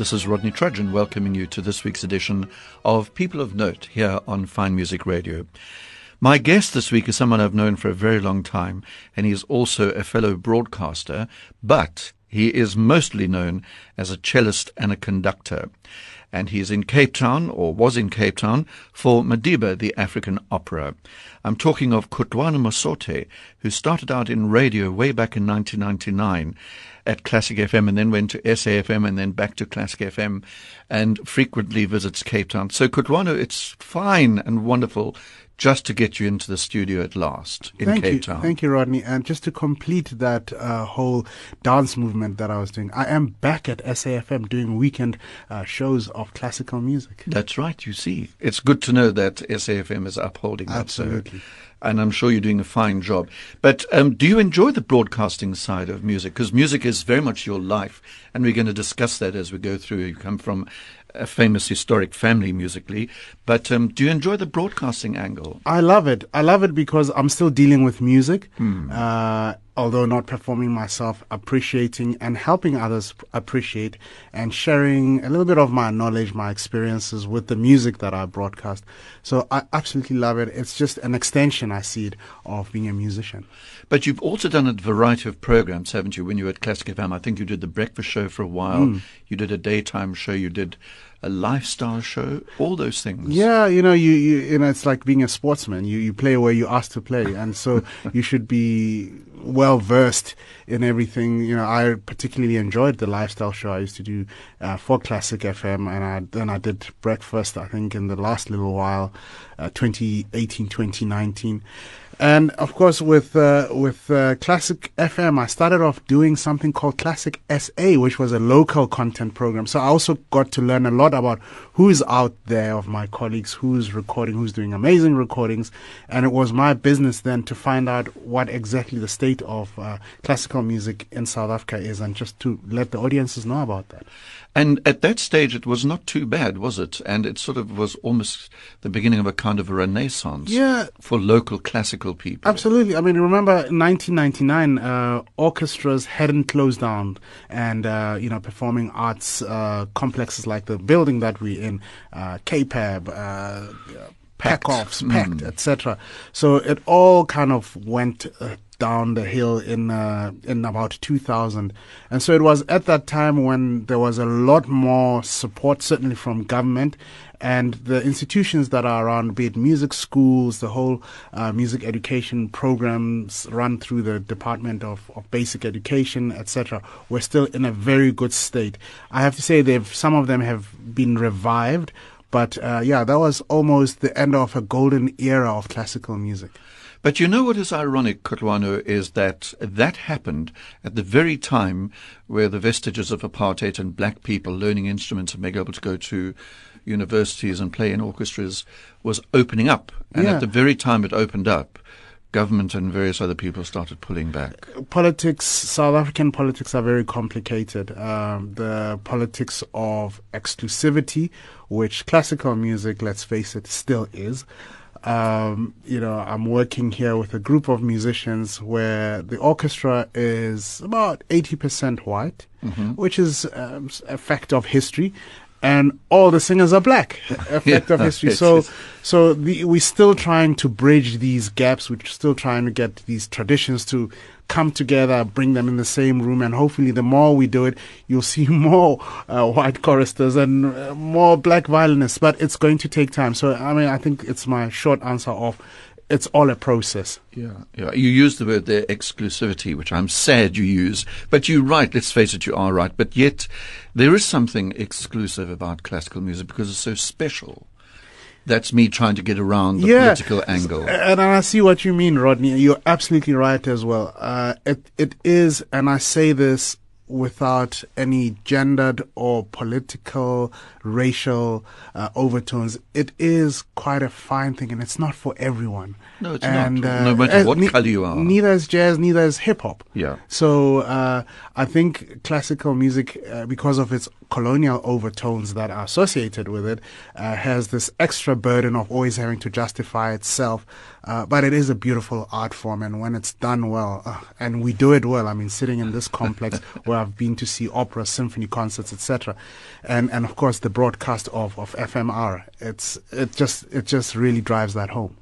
This is Rodney Trudgeon welcoming you to this week's edition of People of Note here on Fine Music Radio. My guest this week is someone I've known for a very long time, and he is also a fellow broadcaster, but he is mostly known as a cellist and a conductor. And he is in Cape Town, or was in Cape Town, for Madiba, the African opera. I'm talking of Kutlwano Masote, who started out in radio way back in 1999 at Classic FM and then went to SAFM and then back to Classic FM and frequently visits Cape Town. So Kutlwano, it's fine and wonderful just to get you into the studio at last in Thank Cape you, Town. thank you, Rodney. And just to complete that uh, whole dance movement that I was doing, I am back at SAFM doing weekend uh, shows of classical music. That's right, you see. It's good to know that SAFM is upholding that. so- Absolutely. And I'm sure you're doing a fine job. But um, do you enjoy the broadcasting side of music? Because music is very much your life, and we're going to discuss that as we go through. You come from a famous historic family musically, but um, do you enjoy the broadcasting angle? I love it. I love it because I'm still dealing with music, uh, although not performing myself, appreciating and helping others appreciate and sharing a little bit of my knowledge, my experiences with the music that I broadcast. So I absolutely love it. It's just an extension, I see it, of being a musician. But you've also done a variety of programs, haven't you? When you were at Classic FM, I think you did the breakfast show for a while. Hmm. You did a daytime show. You did a lifestyle show. All those things. Yeah, you know, you, you you know, it's like being a sportsman. You you play where you asked to play, and so you should be well versed in everything. You know, I particularly enjoyed the lifestyle show I used to do uh, for Classic FM, and I then I did breakfast. I think in the last little while, uh, 2018, 2019. And of course, with uh, with uh, Classic FM, I started off doing something called Classic SA, which was a local content program. So I also got to learn a lot about who's out there of my colleagues, who's recording, who's doing amazing recordings, and it was my business then to find out what exactly the state of uh, classical music in South Africa is, and just to let the audiences know about that. And at that stage, it was not too bad, was it? And it sort of was almost the beginning of a kind of a renaissance Yeah. for local classical people. Absolutely. I mean, remember 1999, uh, orchestras hadn't closed down, and uh, you know, performing arts uh, complexes like the building that we're in, uh, CAPAB, uh, Pact. PACOFs, PACT, etc. So it all kind of went. Uh, down the hill in uh, in about 2000, and so it was at that time when there was a lot more support, certainly from government, and the institutions that are around, be it music schools, the whole uh, music education programs run through the Department of, of Basic Education, etc., were still in a very good state. I have to say, they've some of them have been revived, but uh, yeah, that was almost the end of a golden era of classical music. But you know what is ironic, Kutlwano, is that that happened at the very time where the vestiges of apartheid and black people learning instruments and being able to go to universities and play in orchestras was opening up. And Yeah. at the very time it opened up, government and various other people started pulling back. politics, South African politics are very complicated. Um, the politics of exclusivity, which classical music, let's face it, still is. Um, you know, I'm working here with a group of musicians where the orchestra is about 80% white, which is um, a fact of history. And all the singers are black, a fact of history. So, so the, we're still trying to bridge these gaps. We're still trying to get these traditions to come together, bring them in the same room, and hopefully, the more we do it, you'll see more uh, white choristers and uh, more black violinists. But it's going to take time. So, I mean, I think it's my short answer of it's all a process. Yeah, yeah. You use the word there, exclusivity, which I'm sad you use. But you're right, let's face it, you are right. But yet, there is something exclusive about classical music because it's so special. That's me trying to get around the political angle. And I see what you mean, Rodney. You're absolutely right as well. Uh, it it is, and I say this without any gendered or political, racial uh, overtones. It is quite a fine thing, and it's not for everyone. No, it's and, not. No matter uh, what ne- colour you are. Neither is jazz, neither is hip hop. Yeah. So uh, I think classical music, uh, because of its colonial overtones that are associated with it, uh, has this extra burden of always having to justify itself. Uh, but it is a beautiful art form, and when it's done well, uh, and we do it well. I mean, sitting in this complex where I've been to see opera, symphony concerts, etc., and and of course the broadcast of, of FMR. It's it just it just really drives that home.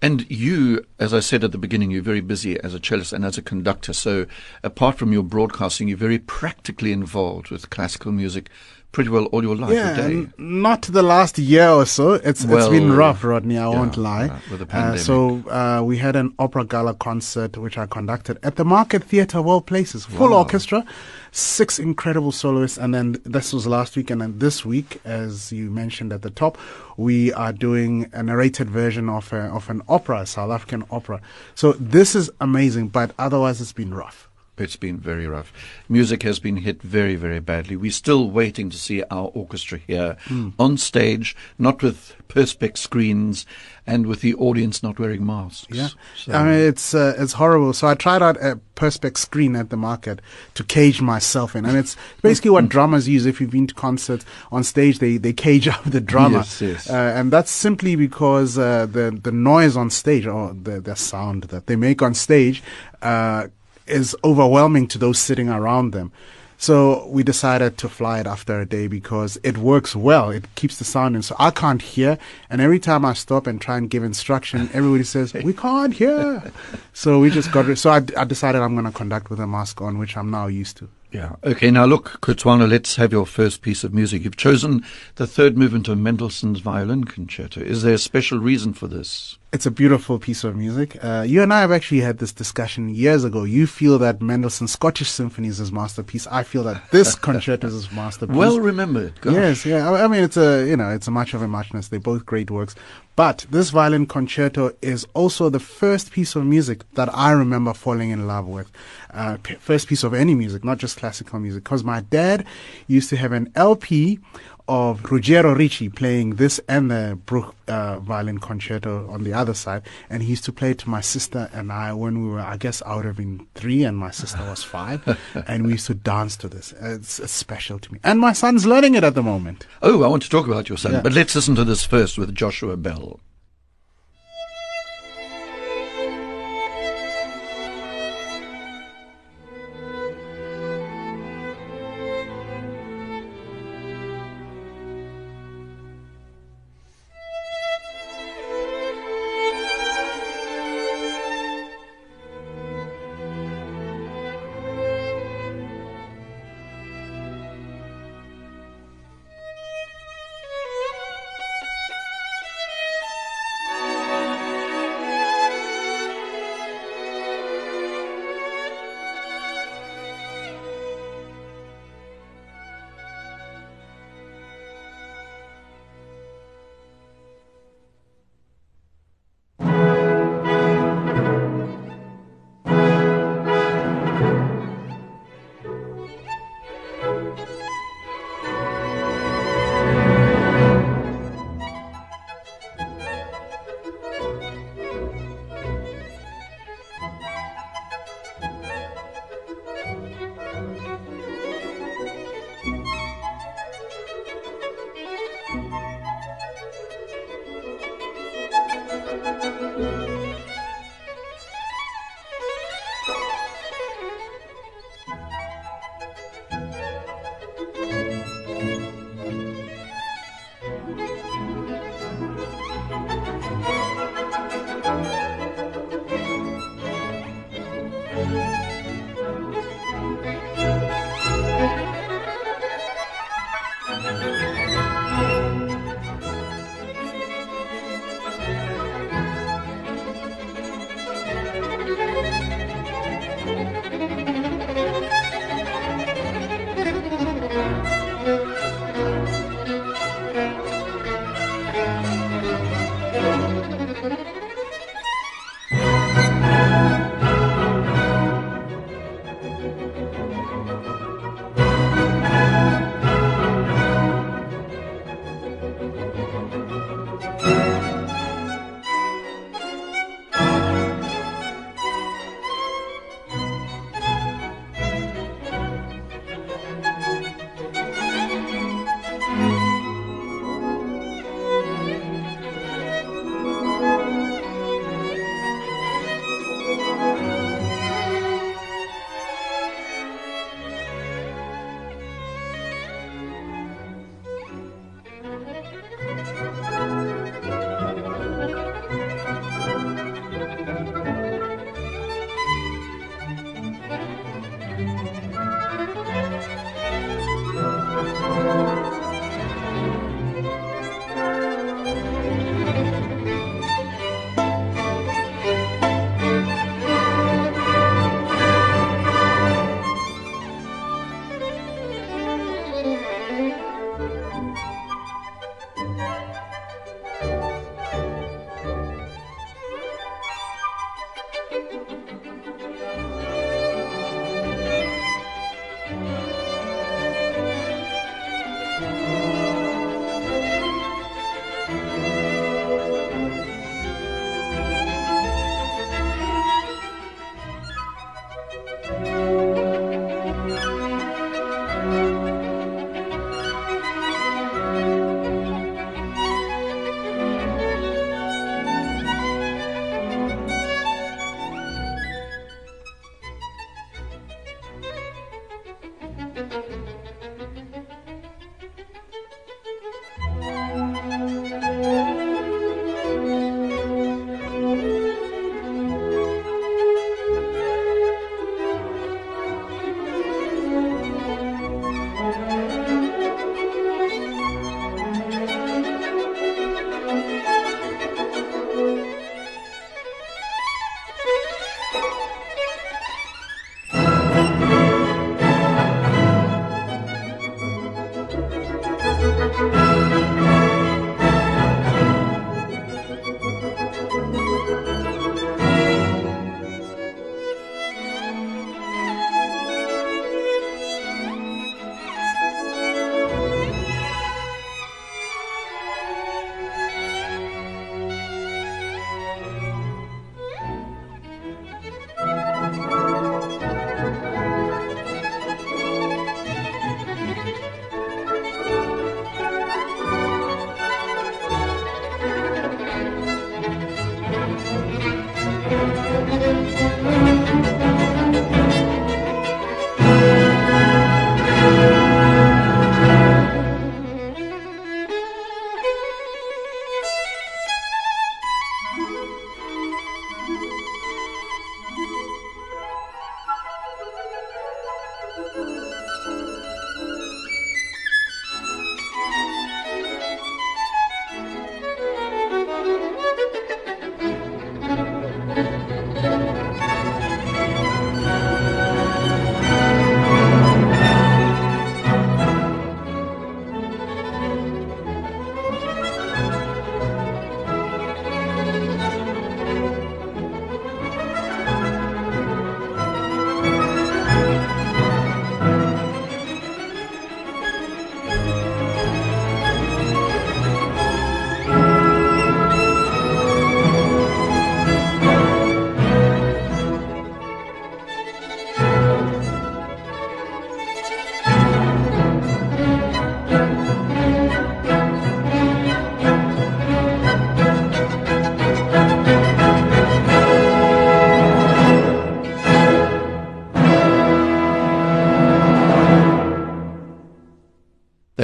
And you, as I said at the beginning, you're very busy as a cellist and as a conductor. So, apart from your broadcasting, you're very practically involved with classical music pretty well all your life. Yeah, n- not the last year or so. It's it's been rough, Rodney. I yeah, won't lie. yeah, with the uh, pandemic. so uh, we had an opera gala concert which I conducted at the Market Theatre all places, full Wow. orchestra, six incredible soloists, and then this was last week, and then this week, as you mentioned at the top, we are doing a narrated version of a, of an opera, South African opera. So this is amazing, but otherwise it's been rough. It's been very rough. Music has been hit very, very badly. We're still waiting to see our orchestra here Hmm. on stage, not with perspex screens and with the audience not wearing masks. Yeah, So- I mean it's uh, it's horrible. So I tried out a perspex screen at the market to cage myself in, and it's basically what drummers use. If you've been to concerts on stage, they they cage up the drummer, Yes, yes. Uh, and that's simply because uh, the the noise on stage or the the sound that they make on stage uh, is overwhelming to those sitting around them. So we decided to fly it after a day because it works well. It keeps the sound in. So I can't hear. And every time I stop and try and give instruction, everybody says, we can't hear. so we just got rid. So I, I decided I'm going to conduct with a mask on, which I'm now used to. Yeah. Okay. Now look, Kutlwano, let's have your first piece of music. You've chosen the third movement of Mendelssohn's Violin Concerto. Is there a special reason for this? It's a beautiful piece of music. Uh, you and I have actually had this discussion years ago. You feel that Mendelssohn's Scottish Symphony is his masterpiece. I feel that this concerto is his masterpiece. Well remembered. Gosh. Yes, yeah. I I mean, it's a you know, it's a much of a muchness. They're both great works, but this violin concerto is also the first piece of music that I remember falling in love with. Uh, p- first piece of any music, not just classical music, because my dad used to have an LP of Ruggiero Ricci playing this and the Bruch uh, violin concerto on the other side, and he used to play it to my sister and I when we were, I guess, I would have been three and my sister was five, and we used to dance to this. It's, it's special to me, and my son's learning it at the moment. Oh, I want to talk about your son, Yeah. but let's listen to this first with Joshua Bell.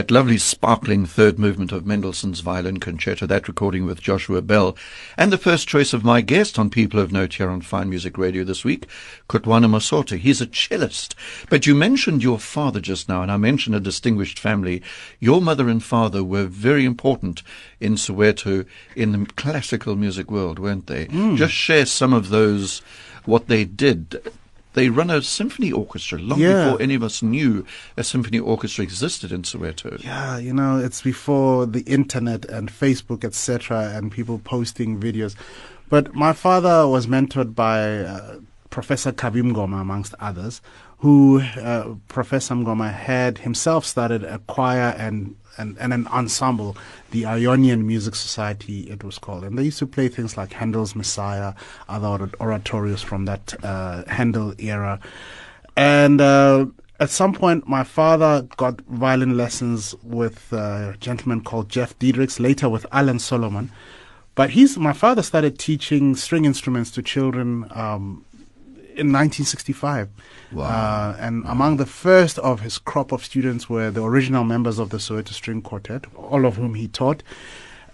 That lovely sparkling third movement of Mendelssohn's Violin Concerto, that recording with Joshua Bell, and the first choice of my guest on People of Note here on Fine Music Radio this week, Kutlwano Masote. He's a cellist. But you mentioned your father just now, and I mentioned a distinguished family. Your mother and father were very important in Soweto in the classical music world, weren't they? Mm. Just share some of those, what they did they run a symphony orchestra long Yeah. before any of us knew a symphony orchestra existed in Soweto. Yeah, you know, it's before the internet and Facebook, etc., and people posting videos. But my father was mentored by uh, Professor Khabi Mngoma, amongst others, who uh, Professor Mngoma had himself started a choir and and, and an ensemble, the Ionian Music Society, it was called. And they used to play things like Handel's Messiah, other oratorios from that uh, Handel era. And uh, at some point, my father got violin lessons with a gentleman called Jeff Diedrichs, later with Alan Solomon. But he's my father started teaching string instruments to children um, in 1965. Wow. Uh, and among the first of his crop of students were the original members of the Soweto String Quartet, all of whom he taught.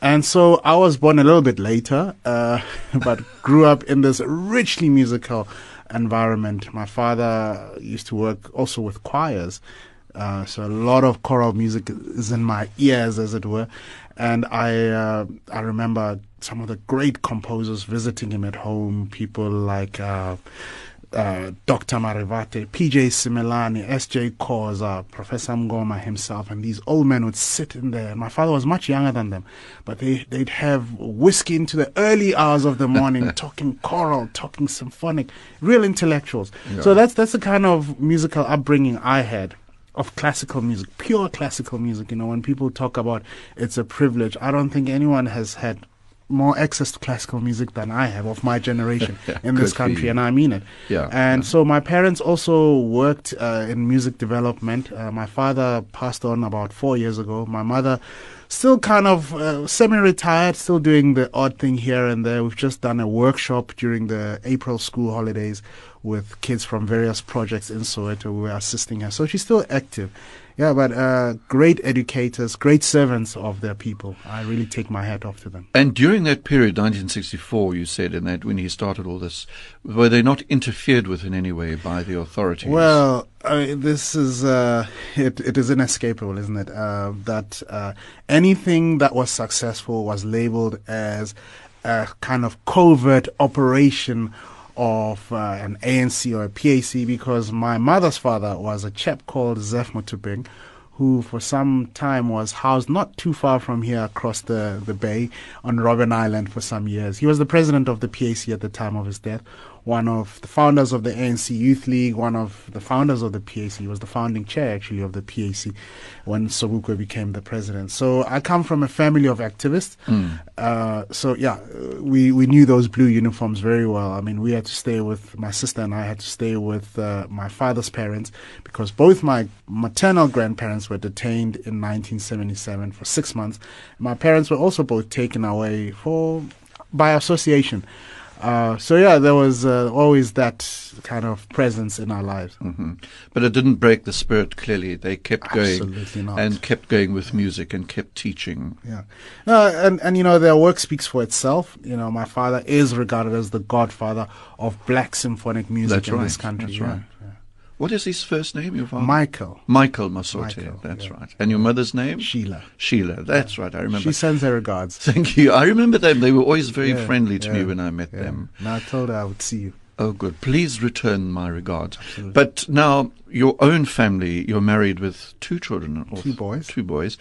And so I was born a little bit later, uh, but grew up in this richly musical environment. My father used to work also with choirs. Uh, so a lot of choral music is in my ears, as it were. And I, uh, I remember some of the great composers visiting him at home. People like uh, uh, Dr. Marivate, PJ Simelane, SJ Koza, Professor Mngoma himself, and these old men would sit in there. My father was much younger than them, but they, they'd have whiskey into the early hours of the morning, talking choral, talking symphonic, real intellectuals. So that's, that's the kind of musical upbringing I had of classical music, pure classical music. You know, when people talk about it's a privilege, I don't think anyone has had more access to classical music than I have of my generation in this country, and I mean it. Yeah, And yeah. so my parents also worked uh, in music development. Uh, my father passed on about four years ago. My mother still kind of uh, semi-retired, still doing the odd thing here and there. We've just done a workshop during the April school holidays with kids from various projects in Soweto. We were assisting her, so she's still active. Yeah, but uh, great educators, great servants of their people. I really take my hat off to them. And during that period, 1964, you said in that when he started all this, were they not interfered with in any way by the authorities? Well, uh, this is uh, it. It is inescapable, isn't it? Uh, that uh, anything that was successful was labeled as a kind of covert operation of uh, an ANC or a PAC because my mother's father was a chap called Zeph Mothopeng who for some time was housed not too far from here across the, the bay on Robben Island for some years. He was the president of the PAC at the time of his death, one of the founders of the ANC Youth League, one of the founders of the PAC. He was the founding chair actually of the PAC when Sobukwe became the president. So I come from a family of activists. Uh, so yeah, we, we knew those blue uniforms very well. I mean, we had to stay with, my sister and I had to stay with uh, my father's parents because both my maternal grandparents were detained in 1977 for six months. My parents were also both taken away for by association. Uh, so yeah, there was uh, always that kind of presence in our lives. hmm But it didn't break the spirit, clearly. They kept going. Not. And kept going with music and kept teaching. Yeah. No, and, and you know, their work speaks for itself. You know, my father is regarded as the godfather of black symphonic music That's in right, this country. that's yeah, right. What is his first name, your yeah. father? Michael, Michael Masote. That's yeah. right. And your mother's name? Sheila. Sheila. That's right. I remember. She sends her regards. Thank you. I remember them. They were always very Yeah, friendly to me when I met Yeah. them. And I told her I would see you. Oh, good. Please return my regards. Absolutely. But now, your own family, you're married with two children. or Two boys. Two boys.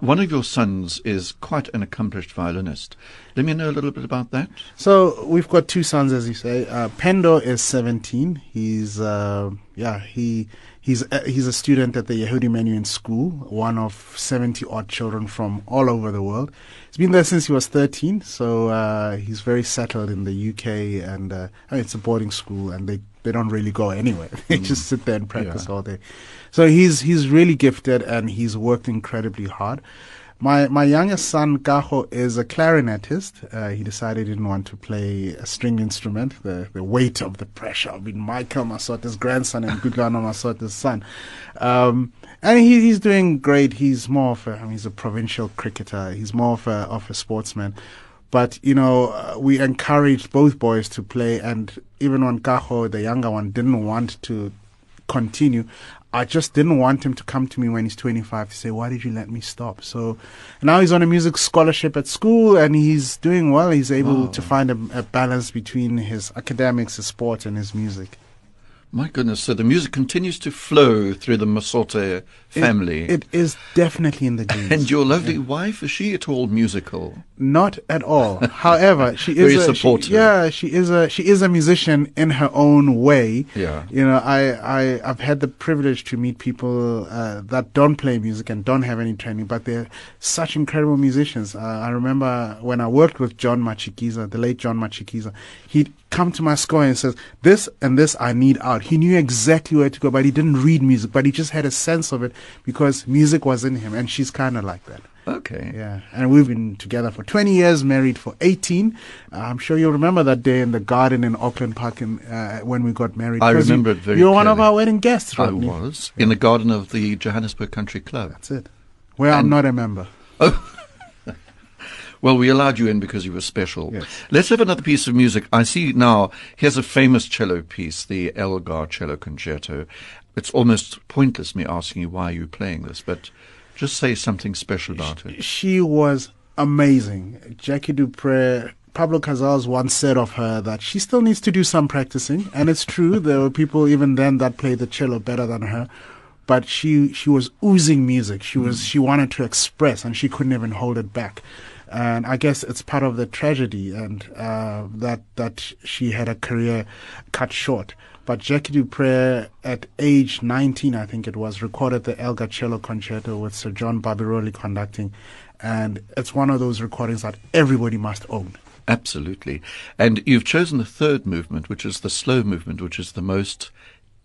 One of your sons is quite an accomplished violinist. Let me know a little bit about that. So we've got two sons, as you say. Uh, Pendo is 17. He's uh, yeah he he's uh, he's a student at the Yehudi Menuhin School, one of 70 odd children from all over the world. He's been there since he was 13, so uh, he's very settled in the UK, and uh, I mean, it's a boarding school, and they they don't really go anywhere. they just sit there and practice Yeah. all day. So he's he's really gifted, and he's worked incredibly hard. My my youngest son Gaho is a clarinetist. Uh, he decided he didn't want to play a string instrument. The the weight of the pressure of being Michael Masote's grandson and Kutlwano Masote's son. Um, and he, he's doing great. He's more of a I mean, he's a provincial cricketer. He's more of a of a sportsman. But you know, uh, we encouraged both boys to play, and even when Gaho, the younger one, didn't want to continue. I just didn't want him to come to me when he's 25 to say, Why did you let me stop? So now he's on a music scholarship at school and he's doing well. He's able Wow. to find a, a balance between his academics, his sport, and his music. My goodness, so the music continues to flow through the Masote family. It, it is definitely in the genes. and your lovely wife, is she at all musical? Not at all. However, she Very is a, she- supportive. yeah, she is a she is a musician in her own way. Yeah. You know, I I I've had the privilege to meet people uh, that don't play music and don't have any training, but they're such incredible musicians. Uh, I remember when I worked with John Matshikiza, the late John Matshikiza, he'd come to my score and says, "This and this I need out." He knew exactly where to go, but he didn't read music, but he just had a sense of it because music was in him, and she's kind of like that. Okay. Yeah, and we've been together for 20 years, married for 18. Uh, I'm sure you'll remember that day in the garden in Auckland Park in, uh, when we got married. I remember you, it very You're one of our wedding guests, I Rodney. was in the garden of the Johannesburg Country Club. That's it. Where I'm not a member. Well, we allowed you in because you were special. Yes. Let's have another piece of music. I see now, here's a famous cello piece, the Elgar Cello Concerto. It's almost pointless me asking you why you're playing this, but just say something special about it. She was amazing. Jackie du Pré. Pablo Casals once said of her that she still needs to do some practicing, and it's true. There were people even then that played the cello better than her, but she she was oozing music. She was mm. she wanted to express, and she couldn't even hold it back. And I guess it's part of the tragedy, and uh, that that she had a career cut short. But Jackie du Pré, at age 19, I think it was, recorded the Elgar Cello Concerto with Sir John Barbirolli conducting. And it's one of those recordings that everybody must own. Absolutely. And you've chosen the third movement, which is the slow movement, which is the most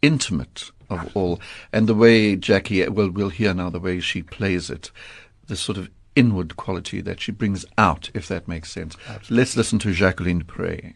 intimate of all. And the way Jackie, well, we'll hear now the way she plays it, the sort of inward quality that she brings out, if that makes sense. Let's listen to Jacqueline Prey.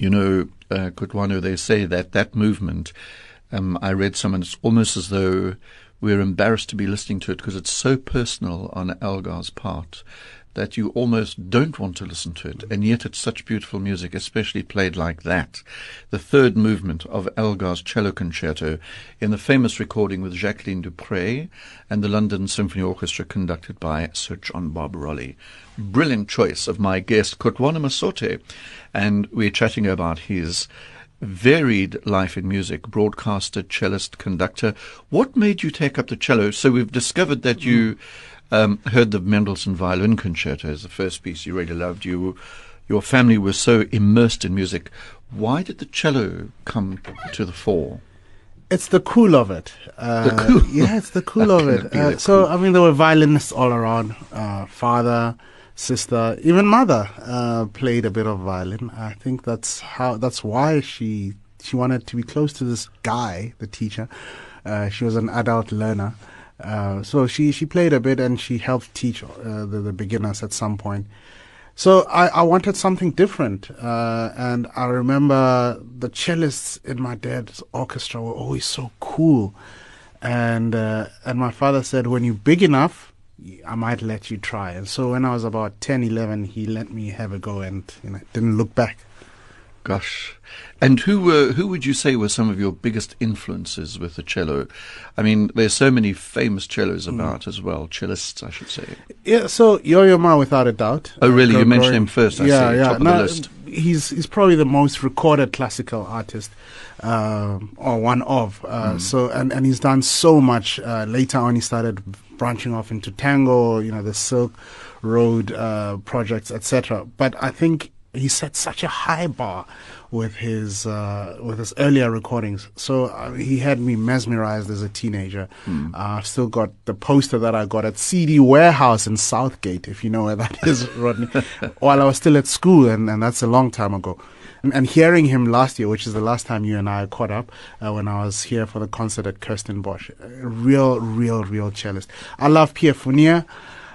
You know, uh, Kutlwano, they say that that movement, um, I read someone, it's almost as though we're embarrassed to be listening to it because it's so personal on Elgar's part that you almost don't want to listen to it. And yet it's such beautiful music, especially played like that. The third movement of Elgar's cello concerto in the famous recording with Jacqueline du Pré and the London Symphony Orchestra conducted by Sir John Barbirolli. Brilliant choice of my guest, Kutlwano Masote. And we're chatting about his varied life in music, broadcaster, cellist, conductor. What made you take up the cello? So we've discovered that you mm. Um, heard the Mendelssohn Violin Concerto as the first piece you really loved. You, your family was so immersed in music. Why did the cello come to the fore? It's the cool of it. Uh, The cool. Yeah, it's the cool of it. Uh, so, cool. I mean, there were violinists all around. Uh, father, sister, even mother uh, played a bit of violin. I think that's how. That's why she she wanted to be close to this guy, the teacher. Uh, she was an adult learner, uh, so she she played a bit and she helped teach uh, the, the beginners at some point. So I, I wanted something different, uh, and I remember the cellists in my dad's orchestra were always so cool, and uh, and my father said, when you're big enough, I might let you try. And so when I was about 10, 11, he let me have a go, and you know, didn't look back. Gosh. And who were who would you say were some of your biggest influences with the cello? I mean, there's so many famous cellos Hmm. about as well, cellists, I should say. Yeah, so Yo-Yo Ma, without a doubt. Oh, really? Gro- You mentioned him first, I yeah, see, yeah. top of the list. He's he's probably the most recorded classical artist, um, or one of. Uh, Hmm. So and and he's done so much. Uh, later on, he started branching off into tango. You know, the Silk Road uh, projects, etc. But I think he set such a high bar with his uh, with his earlier recordings. So uh, he had me mesmerized as a teenager. Uh, I've still got the poster that I got at CD Warehouse in Southgate, if you know where that is, Rodney. While I was still at school, and, and that's a long time ago. And, and hearing him last year, which is the last time you and I caught up, uh, when I was here for the concert at Kirstenbosch, a real, real, real cellist. I love Pierre Fournier.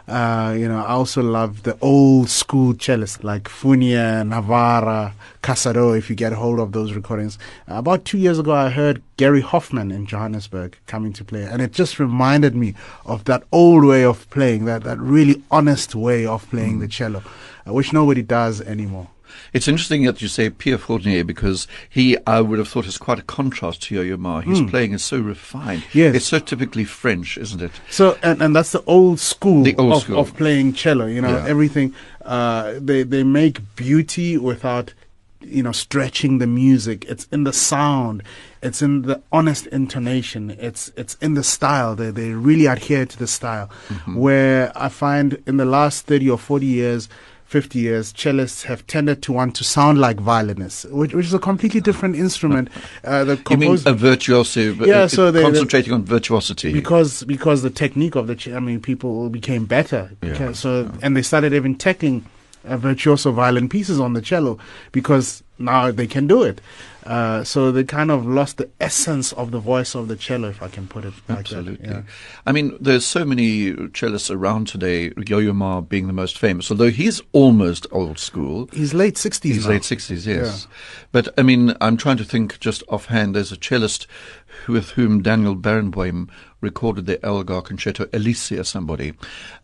Uh, you know, I also love the old school cellists like Funia, Navarra, Casado, if you get hold of those recordings. Uh, about two years ago, I heard Gary Hoffman in Johannesburg coming to play, and it just reminded me of that old way of playing, that, that really honest way of playing the cello, uh, which nobody does anymore. It's interesting that you say Pierre Fournier because he, I would have thought, is quite a contrast to Yo-Yo Ma. His playing is so refined. Yes. It's so typically French, isn't it? So and, and that's the old school, The old of, school. of playing cello. You know, Yeah. everything. Uh, they they make beauty without, you know, stretching the music. It's in the sound. It's in the honest intonation. It's it's in the style. They they really adhere to the style. Mm-hmm. Where I find in the last thirty or forty years. 50 years, cellists have tended to want to sound like violinists, which, which is a completely different instrument. Uh, the You mean a virtuoso, Yeah, uh, so they- concentrating on virtuosity. because because the technique of the ch- I mean people became better Yeah, so and they started even tackling uh, virtuoso violin pieces on the cello because now they can do it uh, so they kind of lost the essence of the voice of the cello if I can put it like Absolutely. that. Yeah. I mean, there's so many cellists around today, Yo-Yo Ma being the most famous, although he's almost old school. He's late 60s He's now. late 60s, yes. But, I mean, I'm trying to think just offhand. There's a cellist with whom Daniel Barenboim recorded the Elgar Concerto, Alicia somebody.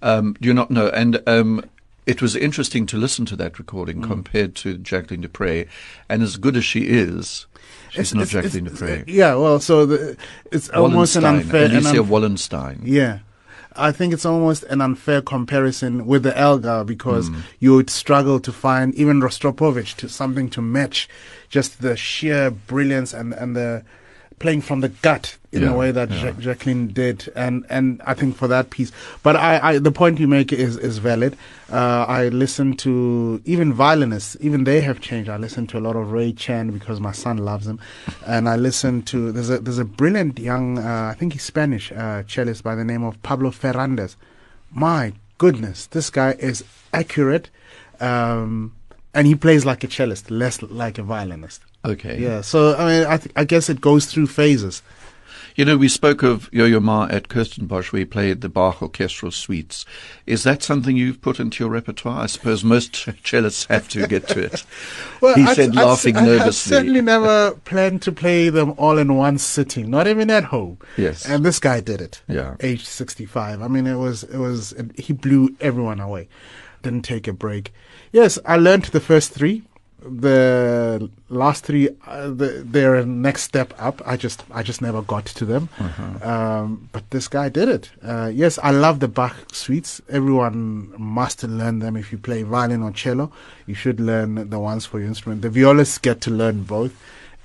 Um, do you not know? And um, it was interesting to listen to that recording Mm. compared to Jacqueline du Pré, and as good as she is, she's not Jacqueline it's- du Pré. Yeah, well, so the, it's almost an unfair. Alicia un- Weilerstein. yeah. I think it's almost an unfair comparison with the Elgar because Hmm. you would struggle to find even Rostropovich to something to match just the sheer brilliance and, and the playing from the gut in Yeah, a way that yeah. Ja- Jacqueline did, and and I think for that piece. But I, I the point you make is is valid. Uh, I listen to even violinists, even they have changed. I listen to a lot of Ray Chen because my son loves him, and I listen to there's a there's a brilliant young uh, I think he's Spanish uh, cellist by the name of Pablo Ferrandez. My goodness, this guy is accurate. Um, and he plays like a cellist, less like a violinist. Okay. Yeah, so I mean, I, th- I guess it goes through phases. You know, we spoke of Yo-Yo Ma at Kirstenbosch, where he played the Bach orchestral suites. Is that something you've put into your repertoire? I suppose most cellists have to get to it. well, he I'd- said, I'd- laughing I'd- I'd certainly never planned to play them all in one sitting, not even at home. Yes. And this guy did it. Yeah. Age 65. I mean, it was, it was, it, he blew everyone away. Didn't take a break. Yes, I learned the first three. The last three, uh, the, they're a next step up. I just, I just never got to them. Uh-huh. Um, but this guy did it. Uh, yes, I love the Bach suites. Everyone must learn them. If you play violin or cello, you should learn the ones for your instrument. The violists get to learn both.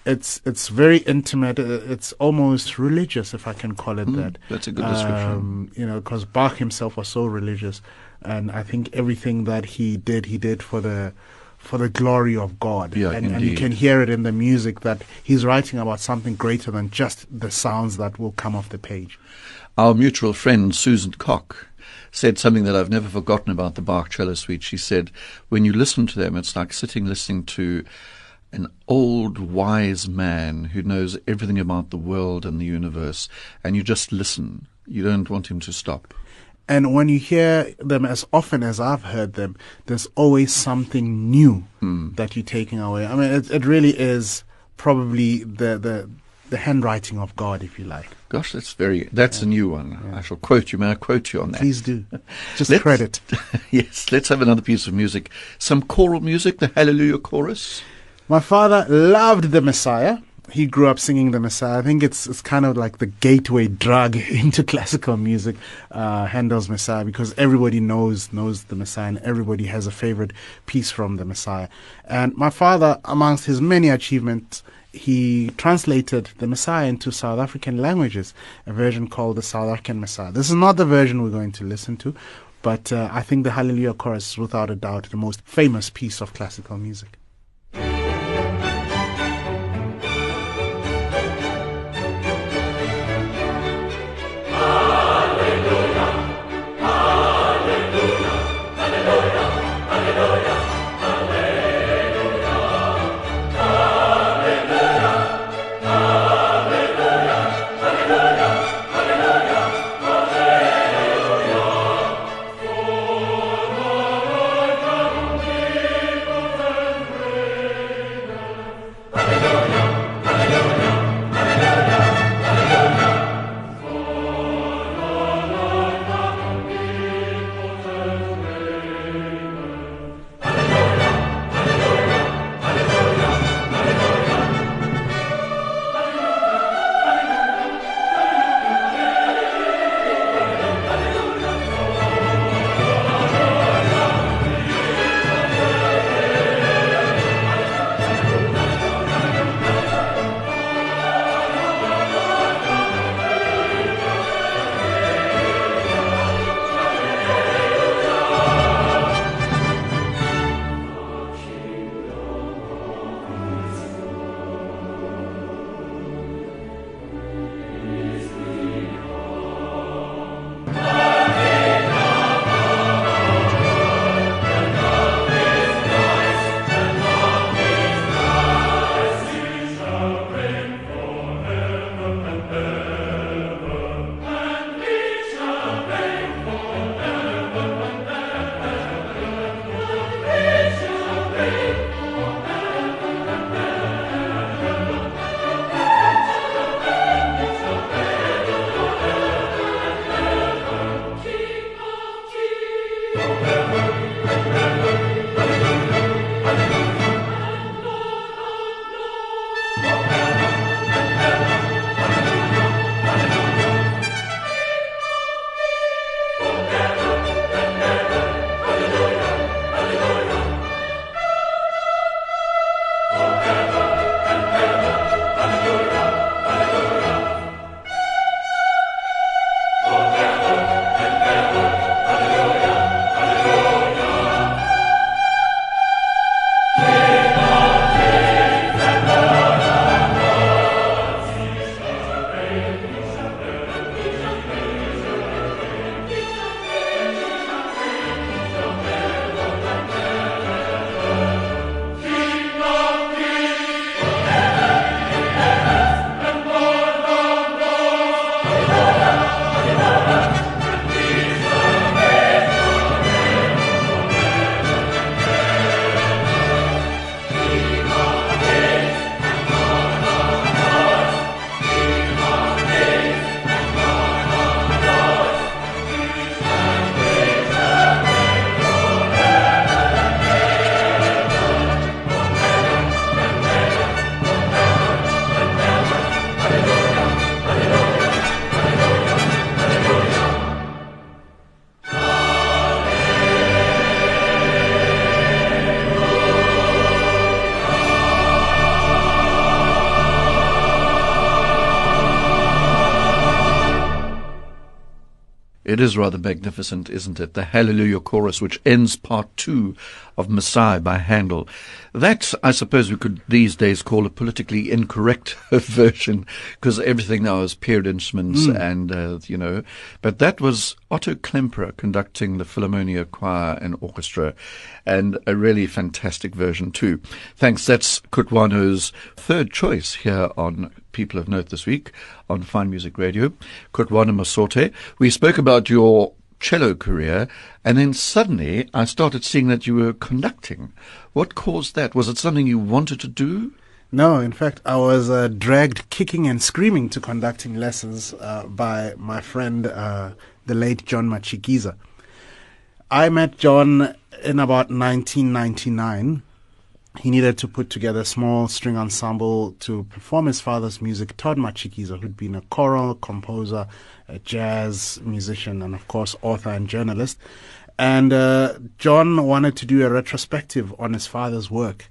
It's it's very intimate. Uh, It's almost religious, if I can call it Mm, that. that's a good description. Um, you know, because Bach himself was so religious, and I think everything that he did, he did for the for the glory of God. Yeah, and, and you can hear it in the music that he's writing about something greater than just the sounds that will come off the page. Our mutual friend Susan Cock said something that I've never forgotten about the Bach cello suite. She said, when you listen to them, it's like sitting listening to an old wise man who knows everything about the world and the universe, and you just listen. You don't want him to stop. And when you hear them as often as I've heard them, there's always something new Hmm. that you're taking away. I mean, it, it really is probably the, the the handwriting of God, if you like. Gosh, that's very, that's a new one. I shall quote you. May I quote you on that? Please do. Just Let's- credit. yes, let's have another piece of music. Some choral music, the Hallelujah Chorus. My father loved the Messiah. He grew up singing the Messiah. I think it's it's kind of like the gateway drug into classical music, uh, Handel's Messiah, because everybody knows knows the Messiah and everybody has a favorite piece from the Messiah. And my father, amongst his many achievements, he translated the Messiah into South African languages, a version called the South African Messiah. This is not the version we're going to listen to, but uh, I think the Hallelujah Chorus is without a doubt the most famous piece of classical music. It is rather magnificent, isn't it? The Hallelujah chorus, which ends part two of Messiah by Handel. That, I suppose, we could these days call a politically incorrect version, because everything now is period instruments and, uh, you know. But that was Otto Klemperer conducting the Philharmonia Choir and Orchestra, and a really fantastic version too. Thanks. That's Kutlwano's third choice here on People of Note this week on Fine Music Radio. Kutlwano Masote. We spoke about your cello career, and then suddenly I started seeing that you were conducting. What caused that? Was it something you wanted to do? No, in fact, I was uh, dragged kicking and screaming to conducting lessons uh, by my friend, uh, the late John Matshikiza. I met John in about 1999. He needed to put together a small string ensemble to perform his father's music. Todd Matshikiza, who'd been a choral composer, a jazz musician, and of course, author and journalist. And uh, John wanted to do a retrospective on his father's work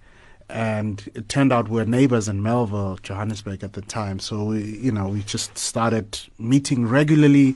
and it turned out we are neighbors in Melville, Johannesburg at the time. So we, you know, we just started meeting regularly,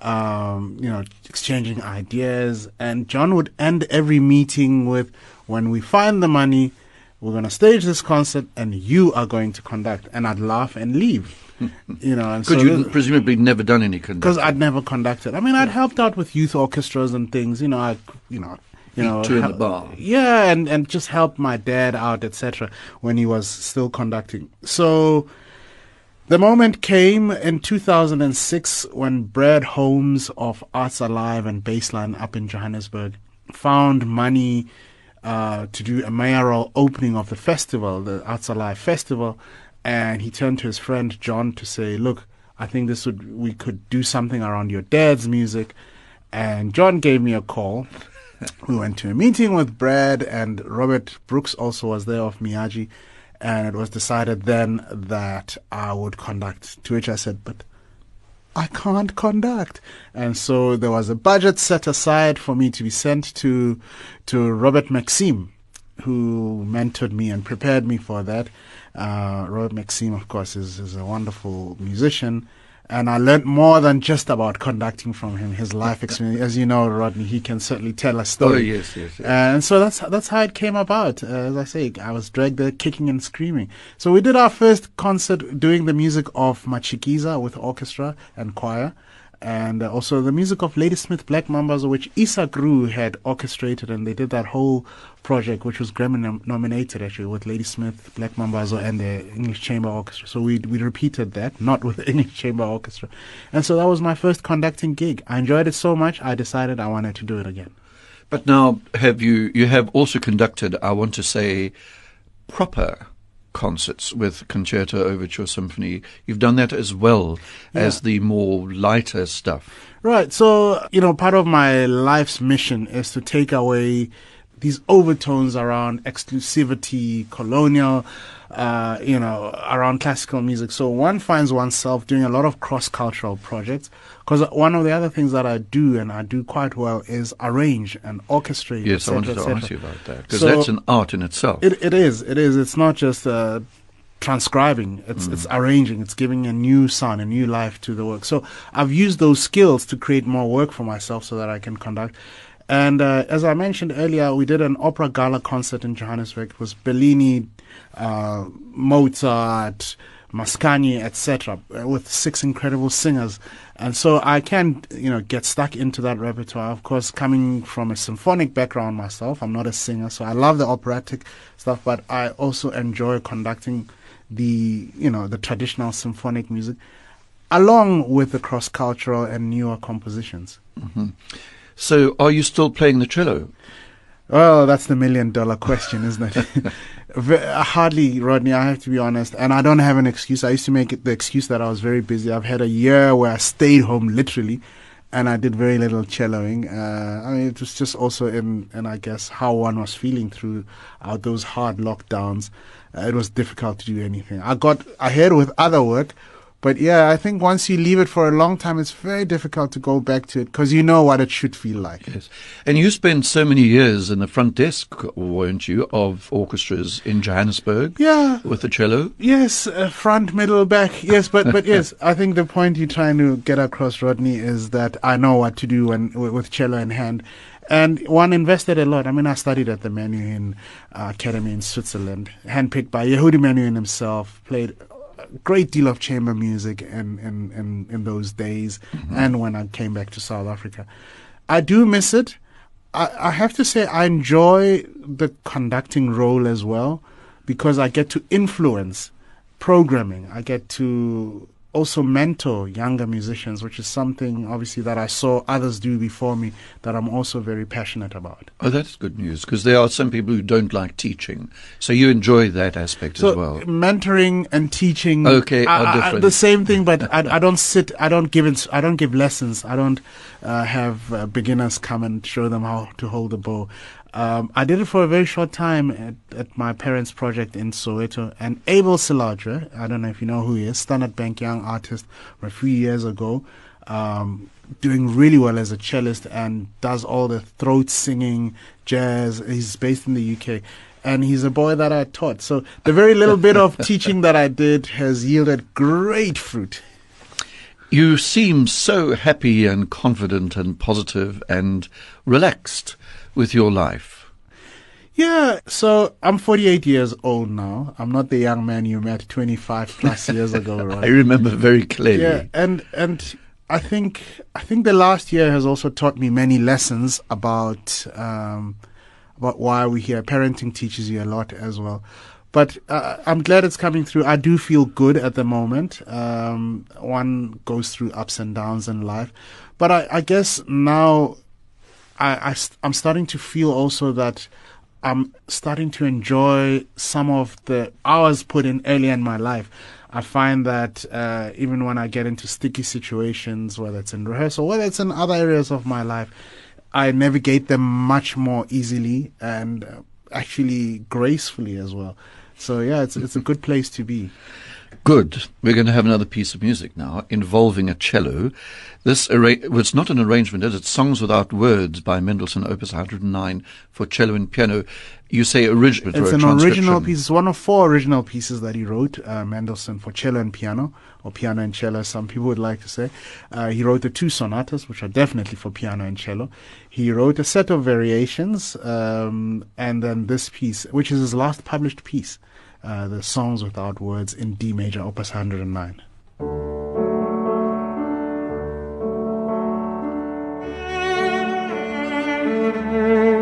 um, you know, exchanging ideas. And John would end every meeting with, "When we find the money, we're going to stage this concert, and you are going to conduct." And I'd laugh and leave, you know. And Could so you presumably never done any because? I'd never conducted. I mean, I'd helped out with youth orchestras and things. You know, I, you know, you know, two in the bar. Yeah, and and just help my dad out, etc. When he was still conducting. So. The moment came in 2006 when Brad Holmes of Arts Alive and Bassline up in Johannesburg found money uh, to do a mayoral opening of the festival, the Arts Alive Festival, and he turned to his friend John to say, "Look, I think this would we could do something around your dad's music." And John gave me a call. we went to a meeting with Brad and Robert Brooks also was there of MIAGI, and it was decided then that I would conduct. To which I said, "But I can't conduct. And so there was a budget set aside for me to be sent to to Robert Maxym, who mentored me and prepared me for that. Uh, Robert Maxym, of course, is, is a wonderful musician. And I learned more than just about conducting from him, his life experience. As you know, Rodney, he can certainly tell a story. Oh, yes, yes, yes. And so that's that's how it came about. Uh, as I say, I was dragged there kicking and screaming. So we did our first concert doing the music of Matshikiza with orchestra and choir, and uh, also the music of Ladysmith Black Mambazo, which Isak Roo had orchestrated, and they did that whole project, which was Grammy nom- nominated actually with Ladysmith Black Mambazo and the English Chamber Orchestra. So we we repeated that, not with the English Chamber Orchestra, and so that was my first conducting gig. I enjoyed it so much, I decided I wanted to do it again. But now, have you you have also conducted? I want to say, proper concerts with concerto, overture, symphony. You've done that as well as the more lighter stuff. Right. So, you know, part of my life's mission is to take away these overtones around exclusivity, colonial, uh, you know, around classical music. So one finds oneself doing a lot of cross-cultural projects because one of the other things that I do and I do quite well is arrange and orchestrate. Yes, I wanted to ask you about that because So- that's an art in itself. It, it is. It is. It's not just uh, transcribing. It's it's arranging. It's giving a new sound, a new life to the work. So I've used those skills to create more work for myself, so that I can conduct. And uh, as I mentioned earlier, we did an opera gala concert in Johannesburg. It was Bellini, uh, Mozart, Mascagni, etc., with six incredible singers. And so I can, you know, get stuck into that repertoire. Of course, coming from a symphonic background myself, I'm not a singer, so I love the operatic stuff, but I also enjoy conducting the, you know, the traditional symphonic music, along with the cross-cultural and newer compositions. So, are you still playing the cello? Well, that's the million dollar question, isn't it? Hardly, Rodney, I have to be honest. And I don't have an excuse. I used to make it the excuse that I was very busy. I've had a year where I stayed home literally and I did very little celloing. Uh, I mean, it was just also in, and I guess how one was feeling throughout those hard lockdowns. Uh, it was difficult to do anything. I got ahead with other work, But yeah, I think once you leave it for a long time, it's very difficult to go back to it because you know what it should feel like. Yes. And you spent so many years in the front desk, weren't you, of orchestras in Johannesburg? Yeah. With the cello? Yes, uh, front, middle, back. Yes, but but yes, I think the point you're trying to get across, Rodney, is that I know what to do when with cello in hand. And one invested a lot. I mean, I studied at the Menuhin uh, Academy in Switzerland, handpicked by Yehudi Menuhin himself, played great deal of chamber music in, in, in, in those days mm-hmm. and when I came back to South Africa. I do miss it. I, I have to say I enjoy the conducting role as well because I get to influence programming. I get to also mentor younger musicians, which is something obviously that I saw others do before me that I'm also very passionate about. Oh, that's good news because there are some people who don't like teaching. So you enjoy that aspect so as well. Mentoring and teaching okay, are, are different. the same thing, but I, I, don't sit, I don't give it, I don't give lessons. I don't uh, have uh, beginners come and show them how to hold the bow. Um, I did it for a very short time at, at my parents' project in Soweto. And Abel Selaocoe, I don't know if you know who he is, Standard Bank young artist from a few years ago, um, doing really well as a cellist and does all the throat singing, jazz. He's based in the UK. And he's a boy that I taught. So the very little bit of teaching that I did has yielded great fruit. You seem so happy and confident and positive and relaxed with your life? Yeah, so I'm 48 years old now. I'm not the young man you met 25 plus years ago, right? I remember very clearly. Yeah, and and I think I think the last year has also taught me many lessons about um, about why we're here. Parenting teaches you a lot as well. But uh, I'm glad it's coming through. I do feel good at the moment. Um, one goes through ups and downs in life, but I, I guess now I, I I'm starting to feel also that I'm starting to enjoy some of the hours put in earlier in my life. I find that uh, even when I get into sticky situations, whether it's in rehearsal, whether it's in other areas of my life, I navigate them much more easily and uh, actually gracefully as well. So yeah, it's it's a good place to be. Good. We're going to have another piece of music now involving a cello. This arra- well, it's not an arrangement, is it? Songs Without Words by Mendelssohn, Opus 109 for cello and piano. You say original. It's an original piece. It's one of four original pieces that he wrote, uh, Mendelssohn, for cello and piano, or piano and cello, some people would like to say. Uh, he wrote the two sonatas, which are definitely for piano and cello. He wrote a set of variations, um, and then this piece, which is his last published piece uh, the Songs Without Words in D major, opus 109.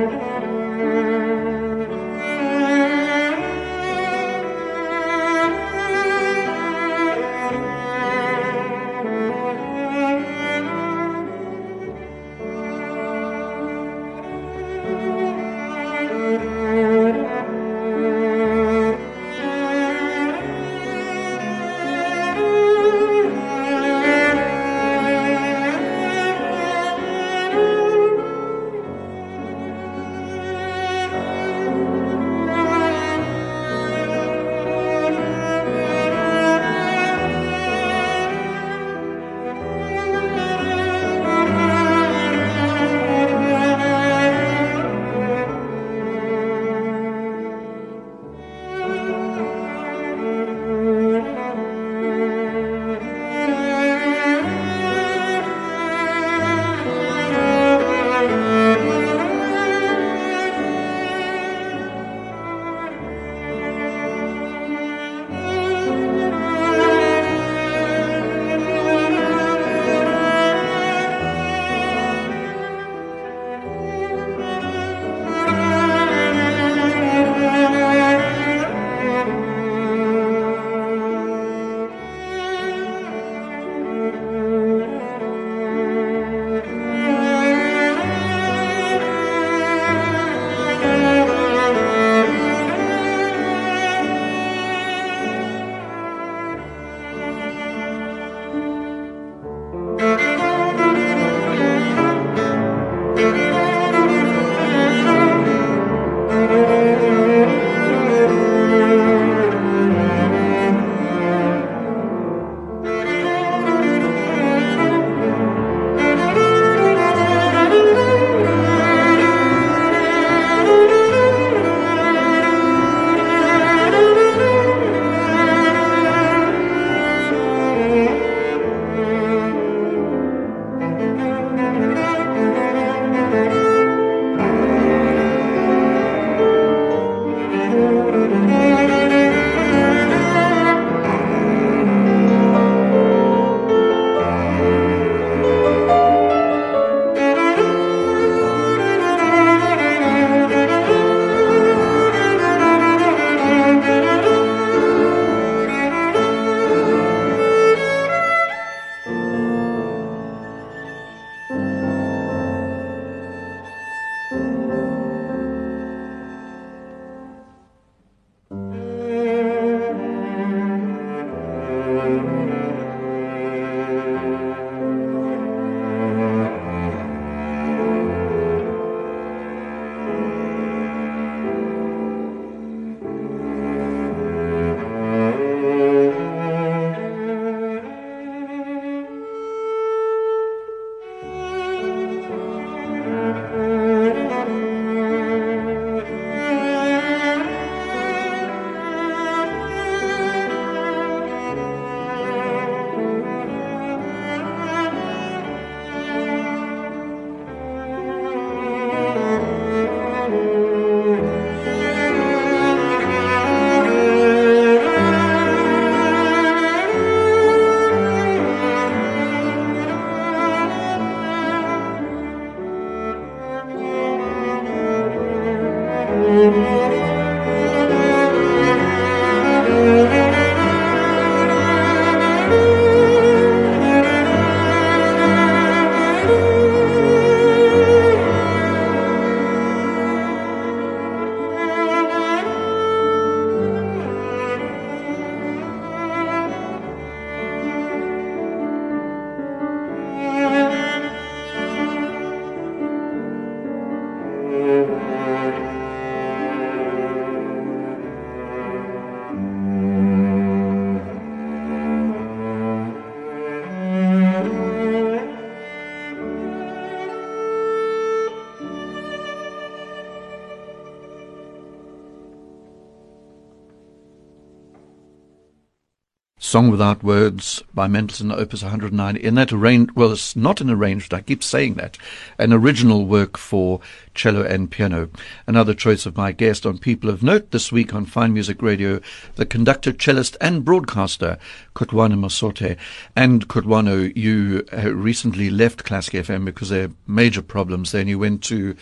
Song Without Words by Mendelssohn, Opus 109. In that arranged, well, it's not an arranged, I keep saying that, an original work for cello and piano. Another choice of my guest on People of Note this week on Fine Music Radio, the conductor, cellist, and broadcaster, Kutlwano Masote. And Kutlwano, you uh, recently left Classic FM because there are major problems there, and you went to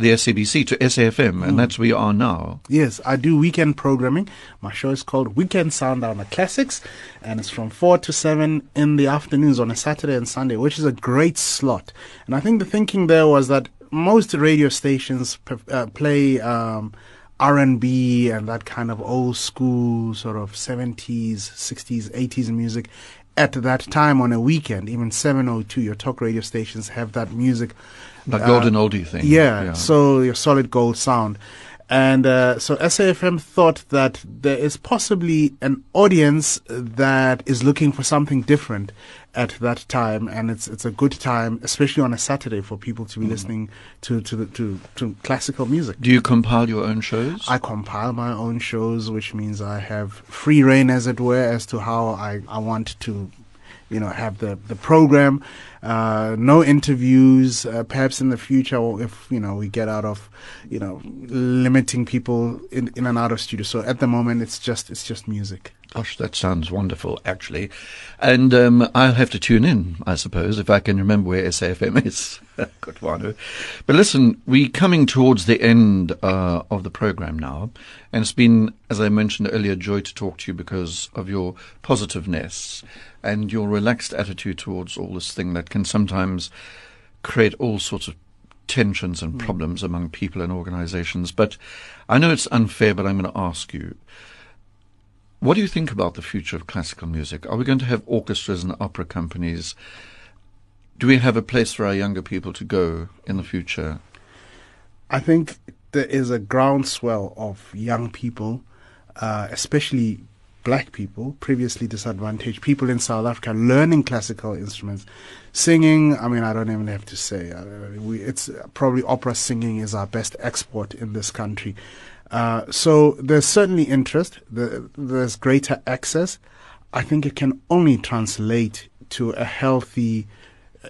the SABC to SAFM, and that's where you are now. Yes, I do weekend programming. My show is called Weekend Sundowner Classics, and it's from 4 to 7 in the afternoons on a Saturday and Sunday, which is a great slot. And I think the thinking there was that most radio stations uh, play um, R&B and that kind of old school sort of 70s, 60s, 80s music at that time on a weekend, even 702, your talk radio stations have that music Like uh, golden oldie thing. yeah, so your solid gold sound. And uh, so SAFM thought that there is possibly an audience that is looking for something different at that time, and it's it's a good time, especially on a Saturday, for people to be listening to to, the, to to classical music. Do you compile your own shows? I compile my own shows, which means I have free reign, as it were, as to how I, I want to, you know, have the, the program. Uh, no interviews. Uh, perhaps in the future, if you know we get out of, you know, limiting people in, in and out of studio. So at the moment, it's just it's just music. Gosh, that sounds wonderful, actually. And um, I'll have to tune in, I suppose, if I can remember where SAFM is. Kutlwano. But listen, we're coming towards the end uh, of the program now. And it's been, as I mentioned earlier, a joy to talk to you because of your positiveness and your relaxed attitude towards all this thing that can sometimes create all sorts of tensions and problems among people and organizations. But I know it's unfair, but I'm going to ask you. What do you think about the future of classical music? Are we going to have orchestras and opera companies? Do we have a place for our younger people to go in the future? I think there is a groundswell of young people, uh, especially black people, previously disadvantaged people in South Africa, learning classical instruments, singing. I mean, I don't even have to say. Uh, we, it's probably opera singing is our best export in this country. Uh, so there's certainly interest. The, there's greater access. I think it can only translate to a healthy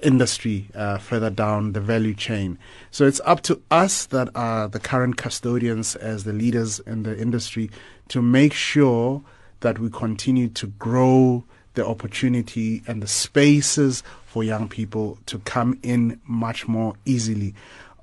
industry uh, further down the value chain. So it's up to us that are the current custodians as the leaders in the industry to make sure that we continue to grow the opportunity and the spaces for young people to come in much more easily.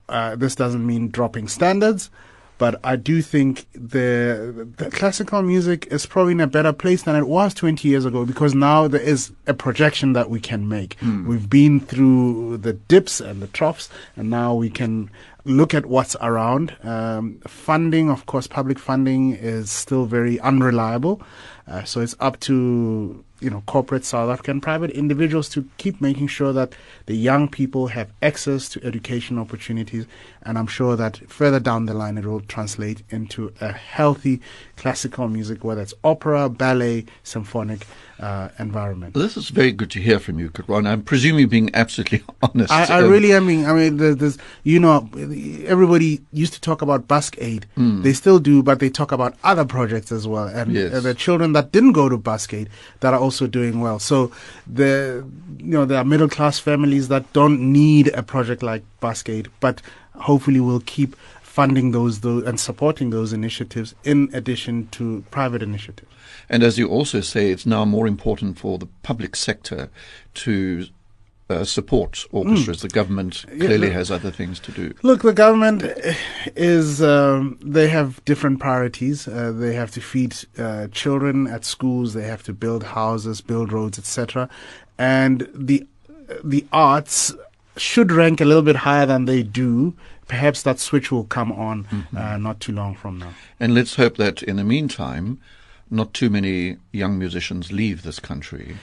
Uh, this doesn't mean dropping standards, but I do think the, the classical music is probably in a better place than it was 20 years ago because now there is a projection that we can make. We've been through the dips and the troughs, and now we can look at what's around. Um, funding, of course, public funding is still very unreliable. Uh, so it's up to you know corporate South African private individuals to keep making sure that the young people have access to education opportunities, and I'm sure that further down the line it will translate into a healthy classical music, whether it's opera, ballet, symphonic uh, environment. This is very good to hear from you, Kutwan. I presume you're being absolutely honest. I, I Um, really, I mean, I mean, there's, there's, you know, everybody used to talk about Buskaid. They still do, but they talk about other projects as well. And Yes. uh, the children that didn't go to Buskaid that are also doing well. So the, you know, there are middle class families that don't need a project like Buskaid, but hopefully we'll keep funding those, those and supporting those initiatives in addition to private initiatives. And as you also say, it's now more important for the public sector to uh, support orchestras. The government Mm. Yeah, clearly has other things to do. Look, the government is, um, they have different priorities. Uh, they have to feed uh, children at schools, they have to build houses, build roads, etc. And the, the arts should rank a little bit higher than they do. Perhaps that switch will come on uh, not too long from now. And let's hope that in the meantime, not too many young musicians leave this country.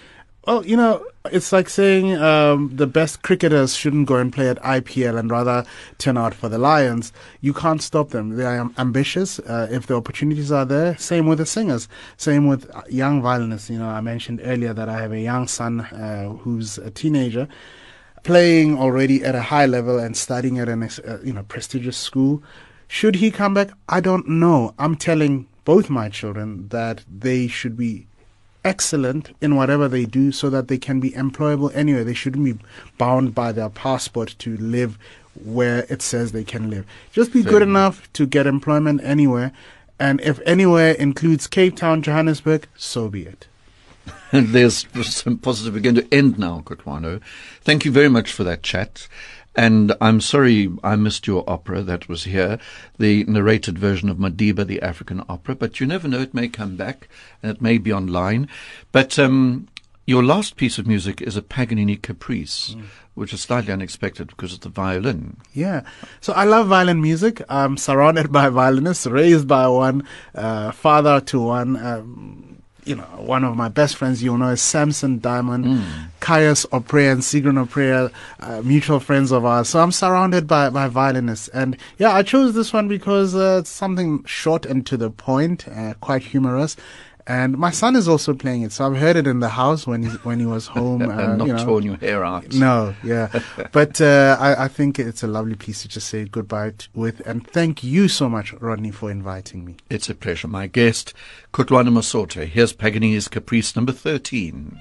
Well, you know, it's like saying um, the best cricketers shouldn't go and play at IPL and rather turn out for the Lions. You can't stop them. They are ambitious. Uh, if the opportunities are there, same with the singers. Same with young violinists. You know, I mentioned earlier that I have a young son uh, who's a teenager playing already at a high level and studying at an uh, you know prestigious school. Should he come back? I don't know. I'm telling both my children that they should be excellent in whatever they do so that they can be employable anywhere. They shouldn't be bound by their passport to live where it says they can live. Just be good enough to get employment anywhere. And if anywhere includes Cape Town, Johannesburg, so be it. And there's some positive. We're going to end now, Kutlwano. Thank you very much for that chat. And I'm sorry I missed your opera that was here, the narrated version of Madiba, the African opera. But you never know; it may come back, and it may be online. But um, your last piece of music is a Paganini Caprice, mm. which is slightly unexpected because of the violin. Yeah. So I love violin music. I'm surrounded by violinists, raised by one, uh, father to one. Um, you know, one of my best friends, you know, is Samson Diamond, mm. Caius Oprea and Sigrid Oprea, uh, mutual friends of ours. So I'm surrounded by, by violinists. And yeah, I chose this one because uh, it's something short and to the point, uh, quite humorous. And my son is also playing it, so I've heard it in the house when he when he was home. and uh, not you know. torn your hair out. No, yeah, but uh, I, I, think it's a lovely piece to just say goodbye t- with, and thank you so much, Rodney, for inviting me. It's a pleasure. My guest, Kutlwano Masote. Here's Paganini's Caprice number thirteen.